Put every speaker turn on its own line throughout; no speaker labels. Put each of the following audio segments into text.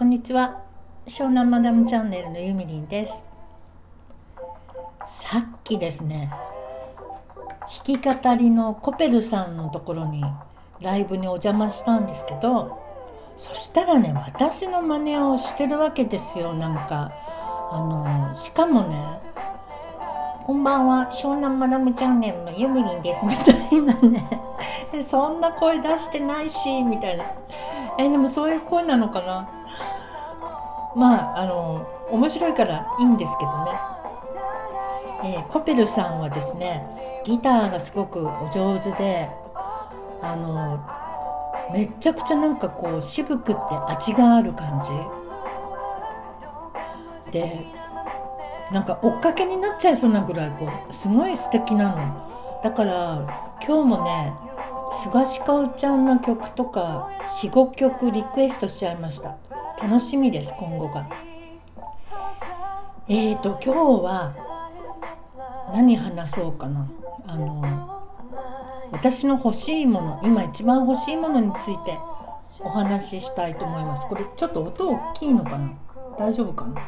こんにちは。湘南マダムチャンネルのゆみりんです。さっきですね弾き語りのコペルさんのところにライブにお邪魔したんですけどそしたらね私の真似をしてるわけですよ。なんかあのしかもねこんばんは湘南マダムチャンネルのゆみりんです。みたいなね。そんな声出してないしみたいな。えでもそういう声なのかな？まああの面白いからいいんですけどね、えー、コペルさんはですねギターがすごくお上手であのめちゃくちゃなんかこう渋くって味がある感じ。でなんか追っかけになっちゃいそうなぐらいこうすごい素敵なの。だから今日もね菅氏かおちゃんの曲とか45曲リクエストしちゃいました。楽しみです今後が。えーと今日は何話そうかな。あの私の欲しいもの今一番欲しいものについてお話ししたいと思います。これちょっと音大きいのかな？大丈夫かな？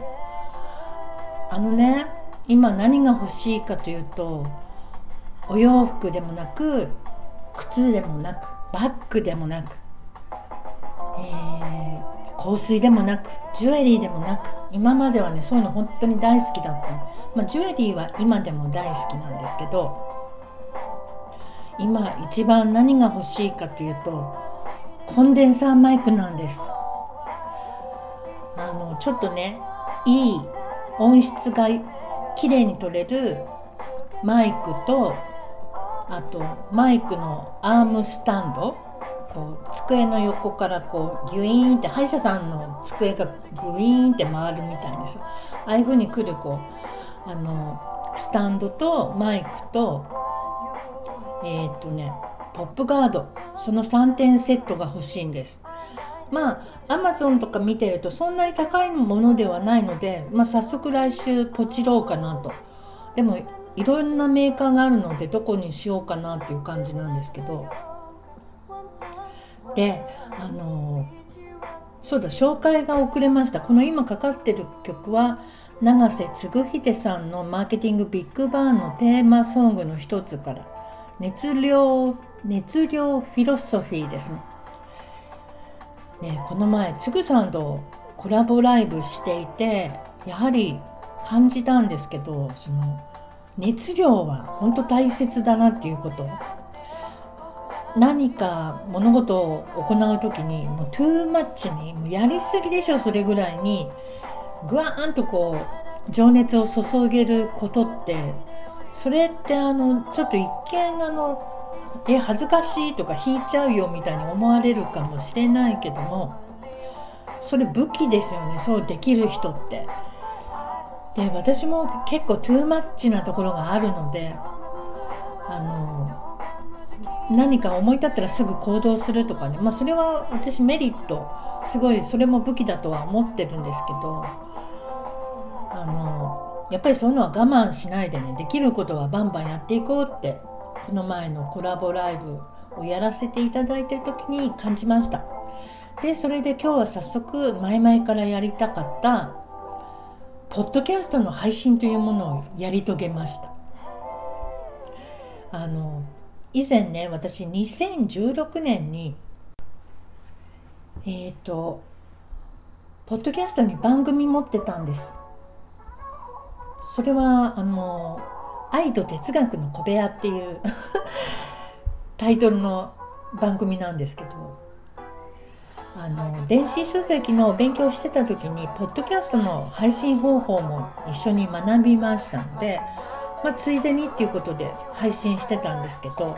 あのね今何が欲しいかというとお洋服でもなく靴でもなくバッグでもなく、えー、香水でもなくジュエリーでもなく今まではねそういうの本当に大好きだった、まあ、ジュエリーは今でも大好きなんですけど今一番何が欲しいかというとコンデンサーマイクなんです。あのちょっとねいい音質が綺麗に取れるマイクとあとマイクのアームスタンドこう机の横からこうギュイーンって歯医者さんの机がグイーンって回るみたいですああいう風に来るこうあのスタンドとマイクとえっ、とねポップガードその3点セットが欲しいんです。まあアマゾンとか見てるとそんなに高いものではないので、まあ、早速来週ポチろうかなと。でもいろんなメーカーがあるのでどこにしようかなっていう感じなんですけど。であのそうだ紹介が遅れました。この今かかってる曲は永瀬嗣秀さんのマーケティングビッグバーンのテーマソングの一つから熱量熱量フィロソフィーですね。ねこの前つぐさんとコラボライブしていてやはり感じたんですけどその熱量は本当大切だなっていうこと何か物事を行う時にもうトゥーマッチにもうやりすぎでしょそれぐらいにぐわーんとこう情熱を注げることってそれってあのちょっと一見あのえ恥ずかしいとか引いちゃうよみたいに思われるかもしれないけどもそれ武器ですよねそうできる人って。で私も結構トゥーマッチなところがあるのであの何か思い立ったらすぐ行動するとかね、まあ、それは私メリット。すごいそれも武器だとは思ってるんですけど。あのやっぱりそういうのは我慢しないでね。できることはバンバンやっていこうって。この前のコラボライブをやらせていただいてる時に感じました。でそれで今日は早速前々からやりたかったポッドキャストの配信というものをやり遂げました。あの以前ね私2016年にえっ、ー、とポッドキャストに番組持ってたんです。それはあの「愛と哲学の小部屋」っていう タイトルの番組なんですけどあの電子書籍の勉強してた時にポッドキャストの配信方法も一緒に学びましたので、まあ、ついでにっていうことで配信してたんですけど、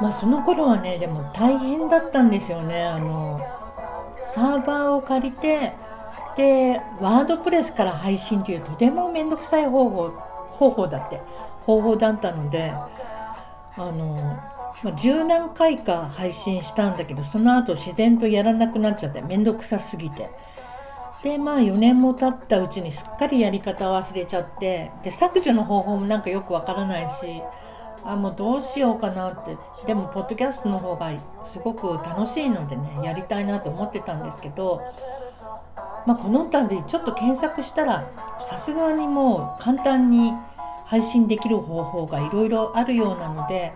まあ、その頃はねでも大変だったんですよね。あのサーバーを借りてでワードプレスから配信というとても面倒くさい方法方法だって方法だったのであのまあ、十何回か配信したんだけどその後自然とやらなくなっちゃって面倒くさすぎて。でまあ4年も経ったうちにすっかりやり方を忘れちゃってで削除の方法もなんかよくわからないしあもうどうしようかなってでもポッドキャストの方がすごく楽しいのでねやりたいなと思ってたんですけど、まあ、この度ちょっと検索したらさすがにもう簡単に配信できる方法がいろいろあるようなので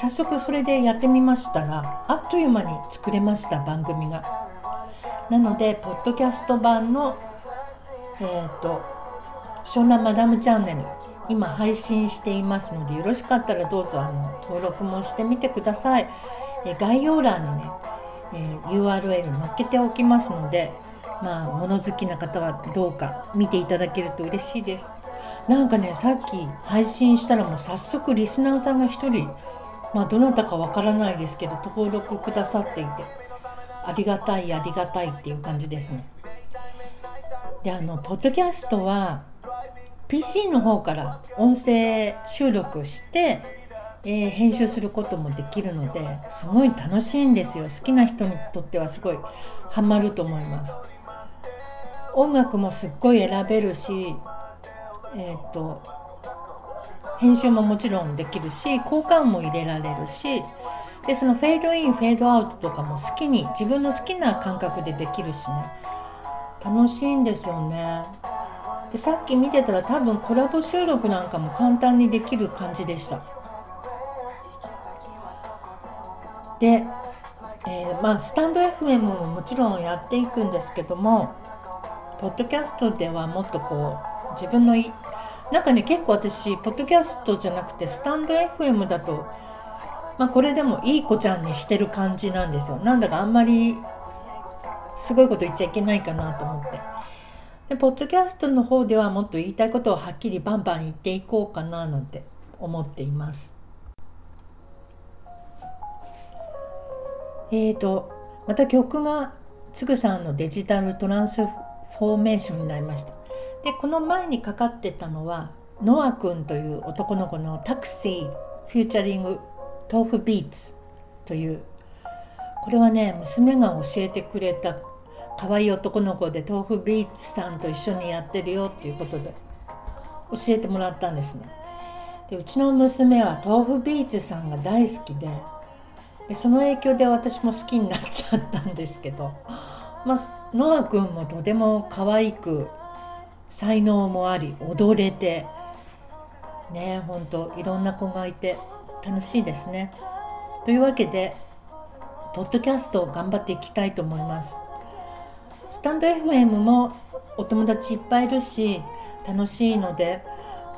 早速それでやってみましたらあっという間に作れました番組が。なのでポッドキャスト版のえっ、ー、と湘南マダムチャンネル今配信していますのでよろしかったらどうぞあの登録もしてみてください。え概要欄にね、えー、URL 載っけておきますのでまあ物好きな方はどうか見ていただけると嬉しいです。なんかねさっき配信したらもう早速リスナーさんが1人まあどなたかわからないですけど登録くださっていてありがたいありがたいっていう感じですね。であのポッドキャストは PC の方から音声収録して、えー、編集することもできるのですごい楽しいんですよ好きな人にとってはすごいハマると思います音楽もすっごい選べるしえっ、と編集ももちろんできるし効果音も入れられるしでそのフェードインフェードアウトとかも好きに自分の好きな感覚でできるしね。楽しいんですよね。でさっき見てたら多分コラボ収録なんかも簡単にできる感じでした。で、えー、まあスタンド FM ももちろんやっていくんですけどもポッドキャストではもっとこう自分のいなんかね結構私ポッドキャストじゃなくてスタンド FM だとまあこれでもいい子ちゃんにしてる感じなんですよなんだかあんまりすごいこと言っちゃいけないかなと思って。でポッドキャストの方ではもっと言いたいことをはっきりバンバン言っていこうかななんて思っています。えーとまた曲がつぐさんのデジタルトランスフォーメーションになりました。でこの前にかかってたのはノア君という男の子のタクシー featuring tofubeatsというこれはね娘が教えてくれた可愛い男の子で豆腐ビーツさんと一緒にやってるよっていうことで教えてもらったんですね。でうちの娘は豆腐ビーツさんが大好きでその影響で私も好きになっちゃったんですけどまあノア君もとても可愛く才能もあり踊れてねえほんといろんな子がいて楽しいですねというわけでポッドキャストを頑張っていきたいと思いますスタンド FM もお友達いっぱいいるし楽しいので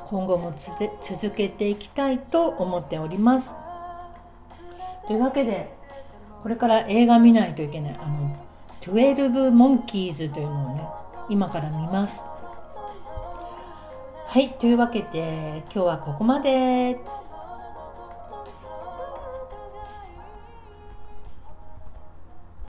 今後も続けていきたいと思っております。というわけでこれから映画見ないといけないあの12モンキーズというのをね今から見ます。はいというわけで今日はここまで。